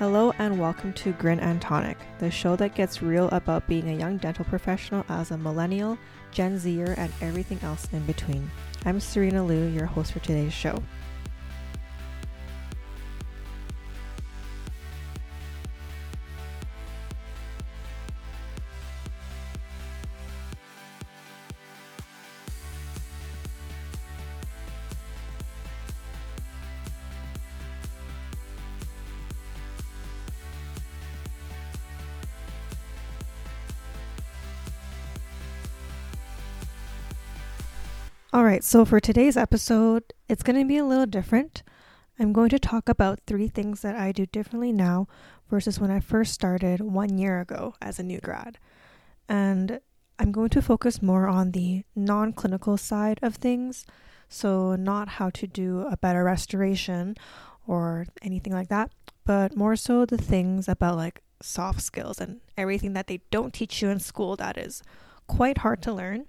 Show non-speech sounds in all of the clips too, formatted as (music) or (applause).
Hello and welcome to Grin and Tonic, the show that gets real about being a young dental professional as a millennial, Gen Zer, and everything else in between. I'm Serena Liu, your host for today's show. All right, so for today's episode, it's going to be a little different. I'm going to talk about three things that I do differently now versus when I first started one year ago as a new grad. And I'm going to focus more on the non clinical side of things. So, not how to do a better restoration or anything like that, but more so the things about like soft skills and everything that they don't teach you in school that is quite hard to learn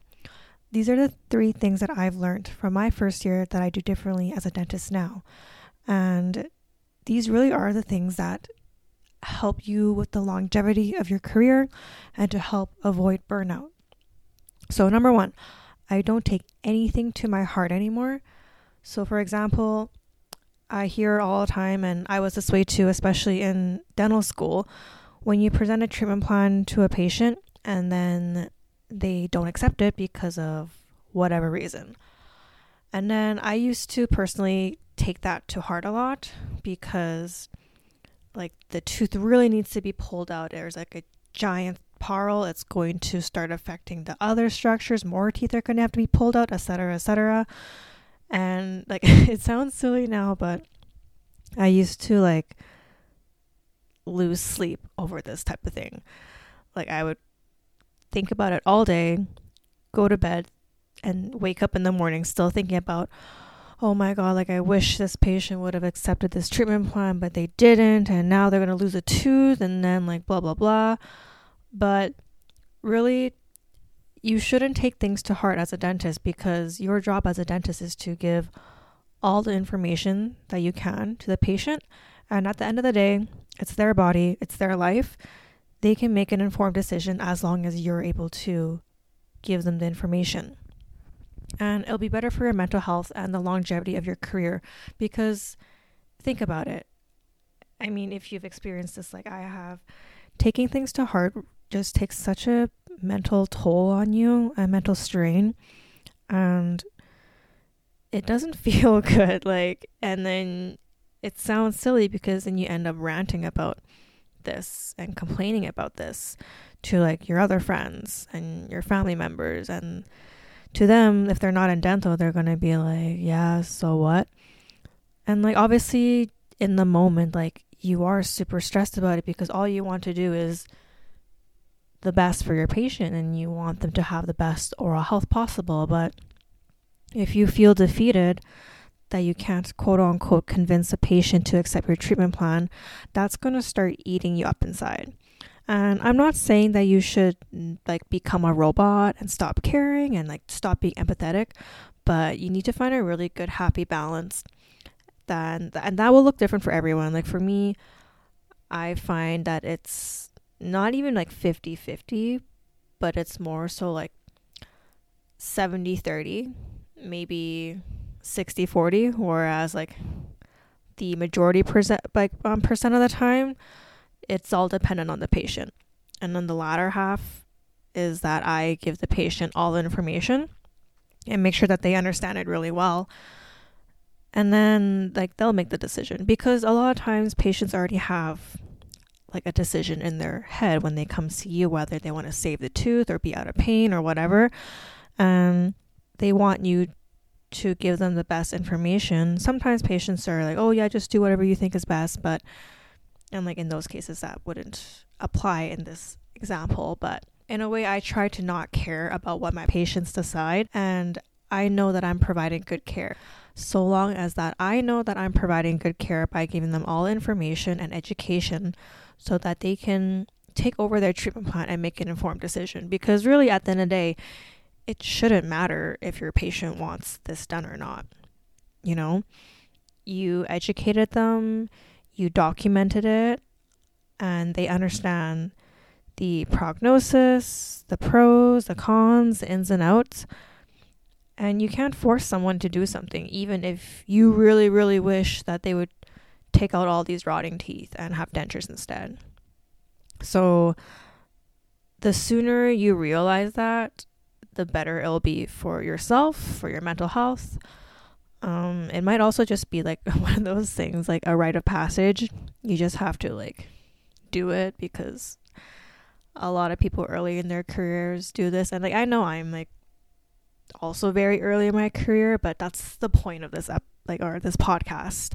these are the three things that I've learned from my first year that I do differently as a dentist now. And these really are the things that help you with the longevity of your career and to help avoid burnout. So, number one, I don't take anything to my heart anymore. So, for example, I hear all the time, and I was this way too, especially in dental school, when you present a treatment plan to a patient and then they don't accept it because of whatever reason. And then I used to personally take that to heart a lot because like the tooth really needs to be pulled out. There's like a giant PARL. It's going to start affecting the other structures. More teeth are going to have to be pulled out, etc., etc. And like (laughs) it sounds silly now, but I used to like lose sleep over this type of thing. Like I would think about it all day, go to bed, and wake up in the morning still thinking about, oh my God, like I wish this patient would have accepted this treatment plan, but they didn't. And now they're going to lose a tooth and then like blah, blah, blah. But really, you shouldn't take things to heart as a dentist because your job as a dentist is to give all the information that you can to the patient. And at the end of the day, it's their body, it's their life they can make an informed decision as long as you're able to give them the information. And it'll be better for your mental health and the longevity of your career because think about it. I mean, if you've experienced this like I have, taking things to heart just takes such a mental toll on you, a mental strain. And it doesn't (laughs) feel good. Like, and then it sounds silly because then you end up ranting about this and complaining about this to like your other friends and your family members. And to them if they're not in dental they're going to be like yeah so what? And like obviously in the moment like you are super stressed about it because all you want to do is the best for your patient and you want them to have the best oral health possible. But if you feel defeated that you can't quote unquote convince a patient to accept your treatment plan, that's going to start eating you up inside. And I'm not saying that you should like become a robot and stop caring and like stop being empathetic, but you need to find a really good happy balance. Then and that will look different for everyone. Like for me, I find that it's not even like 50-50, but it's more so like 70-30, maybe 60 40 whereas like the majority percent like um, percent of the time it's all dependent on the patient. And then the latter half is that i give the patient all the information and make sure that they understand it really well. And then like they'll make the decision. Because a lot of times patients already have like a decision in their head when they come see you whether they want to save the tooth or be out of pain or whatever. And they want you to give them the best information. Sometimes patients are like, "Oh yeah, just do whatever you think is best," but and like in those cases that wouldn't apply in this example, but in a way I try to not care about what my patients decide and I know that I'm providing good care. So long as that I know that I'm providing good care by giving them all information and education so that they can take over their treatment plan and make an informed decision because really at the end of the day it shouldn't matter if your patient wants this done or not. You know, you educated them, you documented it. and they understand the prognosis, the pros, the cons, the ins and outs. And you can't force someone to do something, even if you really, really wish that they would take out all these rotting teeth and have dentures instead. So, the sooner you realize that, the better it'll be for yourself, for your mental health. Um, it might also just be like (laughs) one of those things, like a rite of passage. You just have to like do it because a lot of people early in their careers do this, and like I know I'm like also very early in my career, but that's the point of this ep- like or this podcast.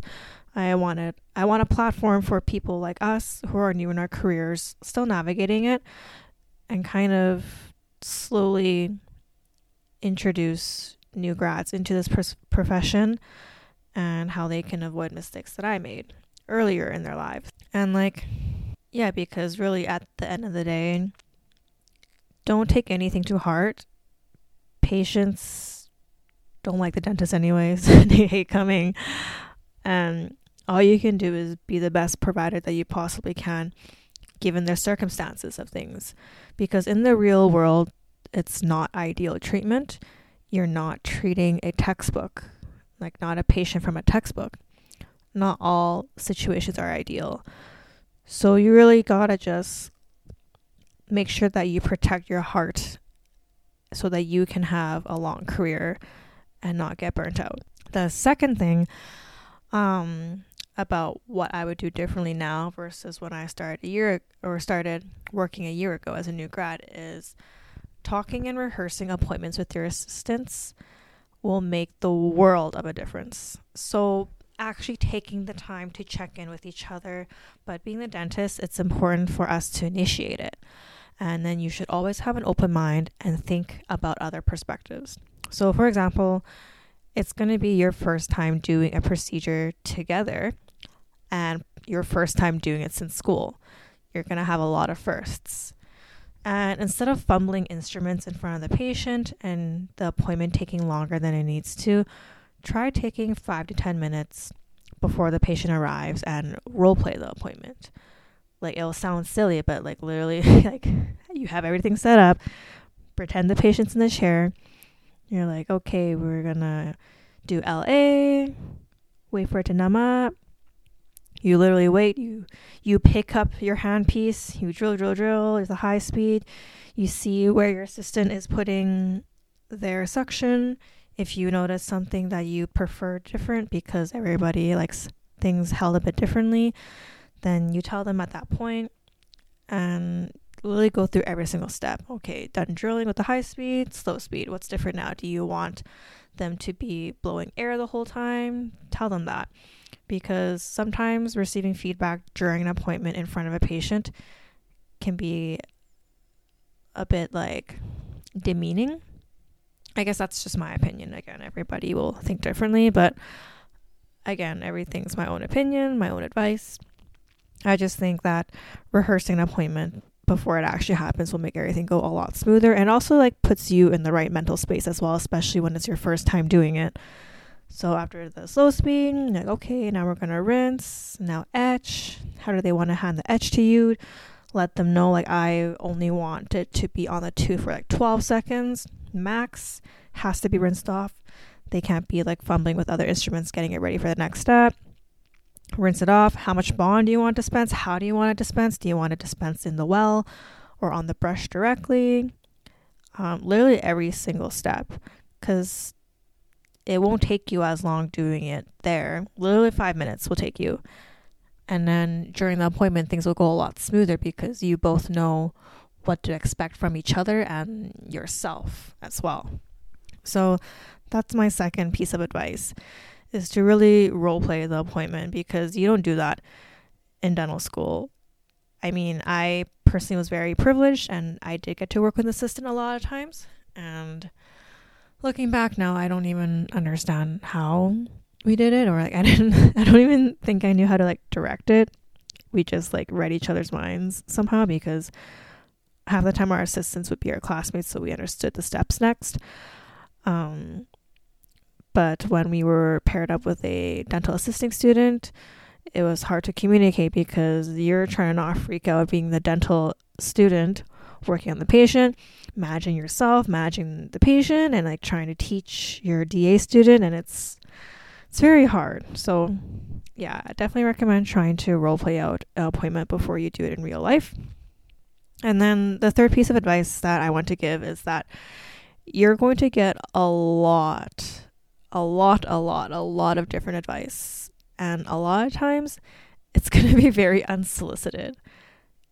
I wanted I want a platform for people like us who are new in our careers, still navigating it, and kind of slowly introduce new grads into this pr- profession and how they can avoid mistakes that I made earlier in their lives. And like yeah, because really at the end of the day, don't take anything to heart. Patients don't like the dentist anyways. (laughs) they hate coming. And all you can do is be the best provider that you possibly can given the circumstances of things. Because in the real world, it's not ideal treatment. You're not treating a textbook, like not a patient from a textbook. Not all situations are ideal. So you really gotta just make sure that you protect your heart so that you can have a long career and not get burnt out. The second thing um, about what I would do differently now versus when I started a year or started working a year ago as a new grad is talking and rehearsing appointments with your assistants will make the world of a difference. So actually taking the time to check in with each other. But being the dentist, it's important for us to initiate it. And then you should always have an open mind and think about other perspectives. So, for example, it's going to be your first time doing a procedure together and your first time doing it since school. You're going to have a lot of firsts. And instead of fumbling instruments in front of the patient and the appointment taking longer than it needs to, try taking five to 10 minutes before the patient arrives and role play the appointment. Like it'll sound silly, but like literally, (laughs) like you have everything set up, pretend the patient's in the chair. You're like, okay, we're gonna do LA, wait for it to numb up. You literally wait, you you pick up your handpiece, you drill, drill, drill, there's a high speed. You see where your assistant is putting their suction if you notice something that you prefer different because everybody likes things held a bit differently, then you tell them at that point and really go through every single step. Okay, done drilling with the high speed, slow speed. What's different now? Do you want them to be blowing air the whole time? Tell them that. Because sometimes receiving feedback during an appointment in front of a patient can be a bit like demeaning I guess that's just my opinion. Again, everybody will think differently, but again, everything's my own opinion, my own advice. I just think that rehearsing an appointment before it actually happens will make everything go a lot smoother and also like puts you in the right mental space as well, especially when it's your first time doing it. So after the slow speed, like okay, now we're gonna rinse, now etch. How do they want to hand the etch to you? Let them know like I only want it to be on the tooth for like 12 seconds max has to be rinsed off. They can't be like fumbling with other instruments getting it ready for the next step. Rinse it off. How much bond do you want to dispense? How do you want to dispense? Do you want to dispense in the well or on the brush directly? Um, literally every single step because it won't take you as long doing it there. Literally five minutes will take you. And then during the appointment, things will go a lot smoother because you both know what to expect from each other and yourself as well. So that's my second piece of advice is to really role play the appointment because you don't do that in dental school. I mean, I personally was very privileged and I did get to work with an assistant a lot of times and looking back now I don't even understand how we did it or like I (laughs) didn't I don't even think I knew how to like direct it. We just like read each other's minds somehow because half the time our assistants would be our classmates, so we understood the steps next. Um, but when we were paired up with a dental assisting student, it was hard to communicate because you're trying to not freak out being the dental student working on the patient, managing yourself, managing the patient, and like trying to teach your DA student, and it's it's very hard. So, yeah, I definitely recommend trying to role play out an appointment before you do it in real life. And then the third piece of advice that I want to give is that you're going to get a lot, a lot, a lot, a lot of different advice. And a lot of times it's (laughs) going to be very unsolicited.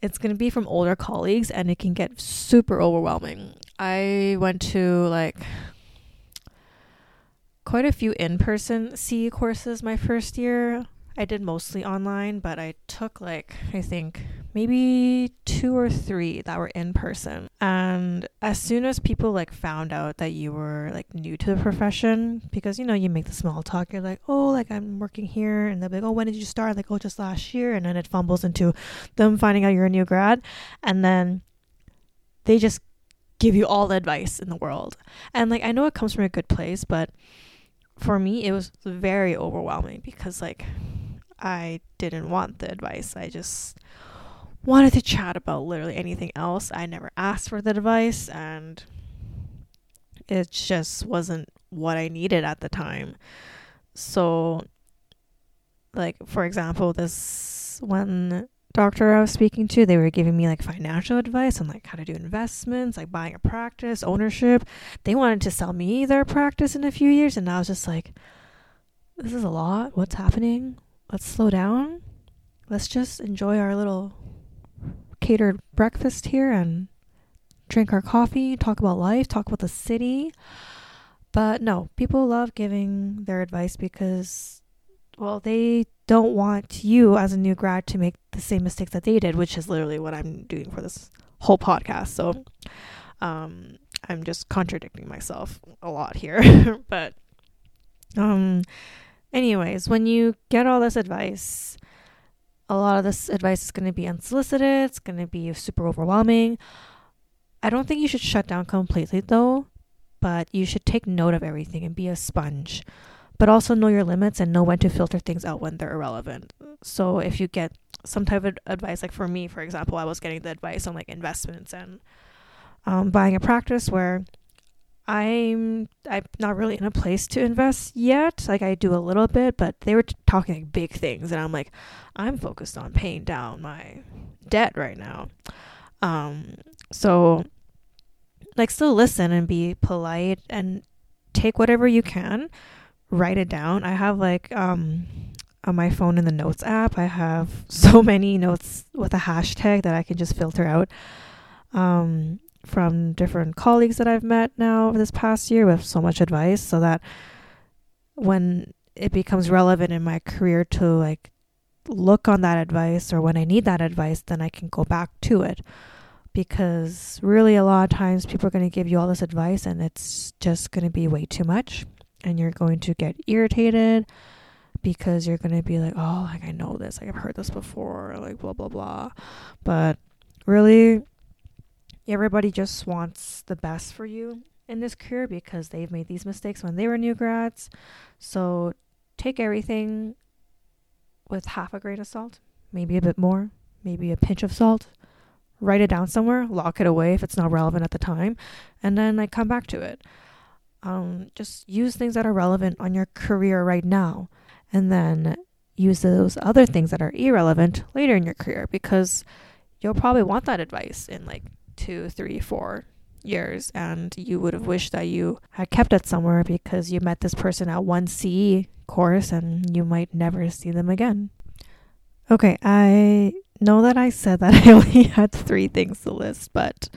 It's going to be from older colleagues and it can get super overwhelming. I went to like quite a few in person CE courses my first year. I did mostly online, but I took like, I think maybe two or three that were in person. And as soon as people like found out that you were like new to the profession, because you know, you make the small talk, you're like, oh, like I'm working here. And they'll be like, oh, when did you start? Like, oh, just last year. And then it fumbles into them finding out you're a new grad. And then they just give you all the advice in the world. And like, I know it comes from a good place, but for me, it was very overwhelming because like I didn't want the advice. I just wanted to chat about literally anything else. I never asked for the advice and it just wasn't what I needed at the time. So like for example, this one doctor I was speaking to, they were giving me like financial advice on like how to do investments, like buying a practice, ownership. They wanted to sell me their practice in a few years and I was just like this is a lot. What's happening? let's slow down. Let's just enjoy our little catered breakfast here and drink our coffee, talk about life, talk about the city. But no, people love giving their advice because, well, they don't want you as a new grad to make the same mistakes that they did, which is literally what I'm doing for this whole podcast. So, um, I'm just contradicting myself a lot here. (laughs) but, um, Anyways, when you get all this advice, a lot of this advice is going to be unsolicited, it's going to be super overwhelming. I don't think you should shut down completely though, but you should take note of everything and be a sponge. But also know your limits and know when to filter things out when they're irrelevant. So if you get some type of advice, like for me, for example, I was getting the advice on like investments and um, buying a practice where I'm I'm not really in a place to invest yet. Like I do a little bit, but they were t- talking like big things, and I'm like, I'm focused on paying down my debt right now. Um, so like still listen and be polite and take whatever you can, write it down. I have like um on my phone in the notes app, I have (laughs) so many notes with a hashtag that I can just filter out. Um, from different colleagues that I've met now this past year with so much advice so that when it becomes relevant in my career to like look on that advice or when I need that advice, then I can go back to it. Because really, a lot of times people are going to give you all this advice and it's just going to be way too much. And you're going to get irritated because you're going to be like, oh, like I know this, like I've heard this before, like blah, blah, blah. But really, everybody just wants the best for you in this career because they've made these mistakes when they were new grads. So take everything with half a grain of salt, maybe a bit more, maybe a pinch of salt. Write it down somewhere, lock it away if it's not relevant at the time, and then like come back to it. Um, just use things that are relevant on your career right now, and then use those other things that are irrelevant later in your career because you'll probably want that advice in like two, three, four years, and you would have wished that you had kept it somewhere because you met this person at one CE course and you might never see them again. Okay, I know that I said that (laughs) I only had three things to list, but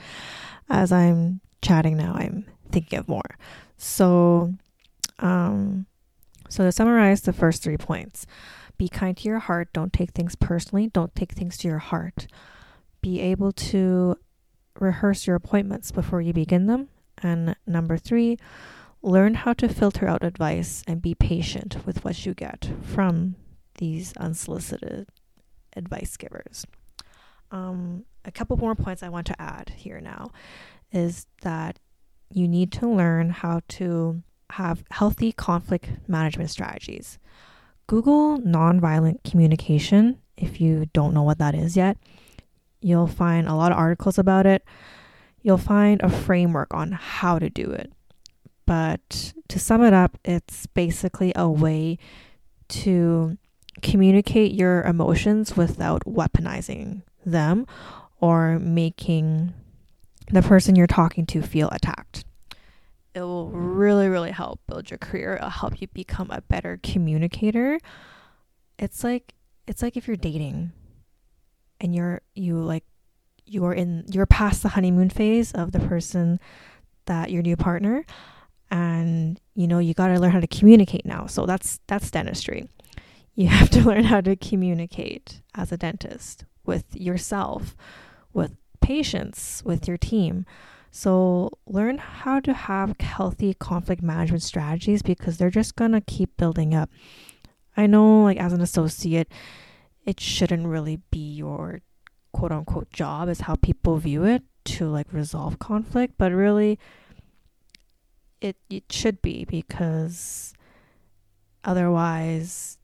as I'm chatting now, I'm thinking of more. So, um, so to summarize the first three points, be kind to your heart. Don't take things personally. Don't take things to your heart. Be able to rehearse your appointments before you begin them. And number three, learn how to filter out advice and be patient with what you get from these unsolicited advice givers. Um, a couple more points I want to add here now is that you need to learn how to have healthy conflict management strategies. Google nonviolent communication if you don't know what that is yet. You'll find a lot of articles about it. You'll find a framework on how to do it. But to sum it up, it's basically a way to communicate your emotions without weaponizing them or making the person you're talking to feel attacked. It will really, really help build your career. It'll help you become a better communicator. It's like it's like if you're dating and you're you like you're in you're past the honeymoon phase of the person that your new partner and you know you got to learn how to communicate now. So that's that's dentistry. You (laughs) have to learn how to communicate as a dentist with yourself with patients with your team. So learn how to have healthy conflict management strategies because they're just going to keep building up. I know like as an associate it shouldn't really be your quote unquote job is how people view it to like resolve conflict but really it it should be because otherwise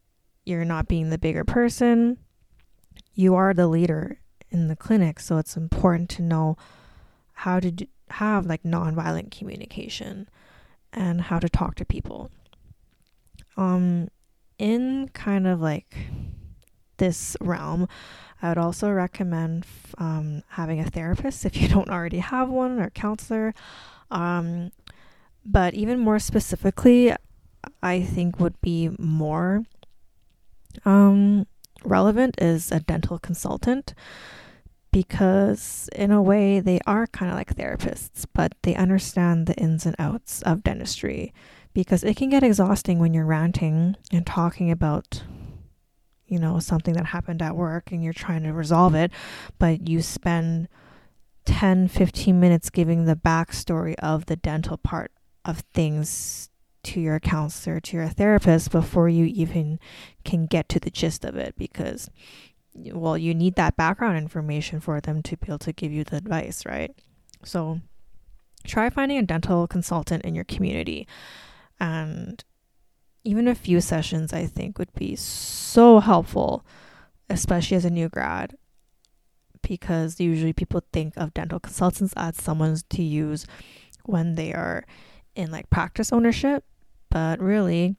you're not being the bigger person. You are the leader in the clinic so it's important to know how to do, have like nonviolent communication and how to talk to people. Um in kind of like this realm I would also recommend um, having a therapist if you (laughs) don't already have one or counselor. Um, but even more specifically, I think would be more um, relevant is a dental consultant because, in a way, they are kind of like therapists, but they understand the ins and outs of dentistry because it can get exhausting when you're ranting and talking about you know, something that happened at work and you're trying to resolve it, but you spend 10, 15 minutes giving the backstory of the dental part of things to your counselor, to your therapist before you even can get to the gist of it because well, you need that background information for them to be able to give you the advice, right? So try finding a dental consultant in your community and even a few sessions I think would be so helpful, especially as a new grad, because usually people think of dental consultants as someone to use when they are in like practice ownership, but really,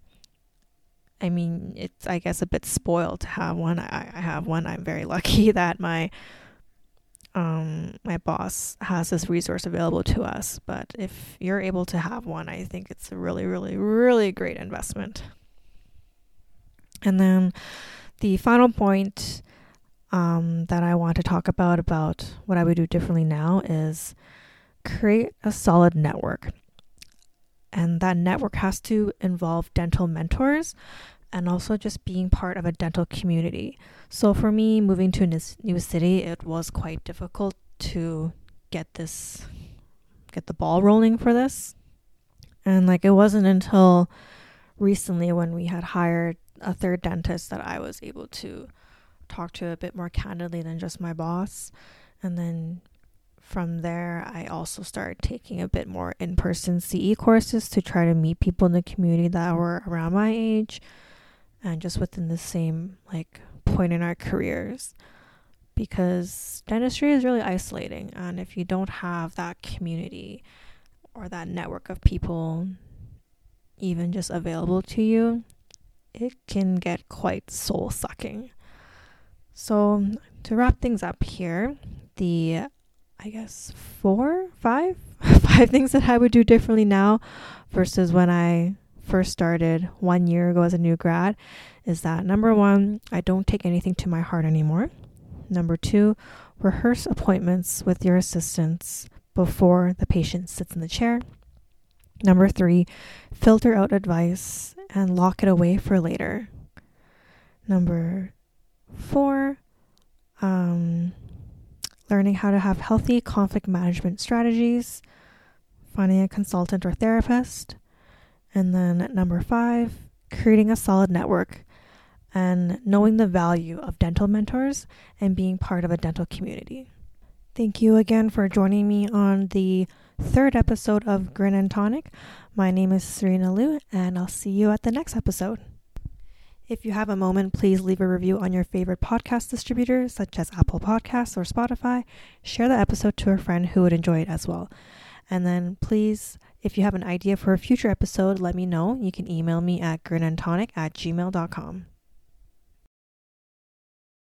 I mean, it's I guess a bit spoiled to have one. I, I have one. I'm very lucky (laughs) that my um, my boss has this resource available to us. But if you're able to have one, I think it's a really, really, really great investment. And then the final point um, that I want to talk about about what I would do differently now is create a solid network. And that network has to involve dental mentors and also just being part of a dental community. So for me, moving to a new city, it was quite difficult to get this, get the ball rolling for this. And like it wasn't until recently when we had hired a third dentist that I was able to talk to a bit more candidly than just my boss. And then from there, I also started taking a bit more in person CE courses to try to meet people in the community that were around my age and just within the same like point in our careers. Because dentistry is really isolating and if you don't have that community or that network of people even just available to you it can get quite soul sucking so to wrap things up here the i guess four five? (laughs) Five things that i would do differently now versus when i first started one year ago as a new grad is that number one, I don't take anything to my heart anymore. Number two, rehearse appointments with your assistants before the patient sits in the chair. Number three, filter out advice and lock it away for later. Number four, um, learning how to have healthy conflict management strategies, finding a consultant or therapist. And then number five, creating a solid network and knowing the value of dental mentors and being part of a dental community. Thank you again for joining me on the third episode of Grin and Tonic. My name is Serena Liu, and I'll see you at the next episode. If you have a moment, please leave a review on your favorite podcast distributor, such as Apple Podcasts or Spotify. Share the episode to a friend who would enjoy it as well. And then please, if you have an idea for a future episode, let me know. You can email me at grinandtonic at gmail.com.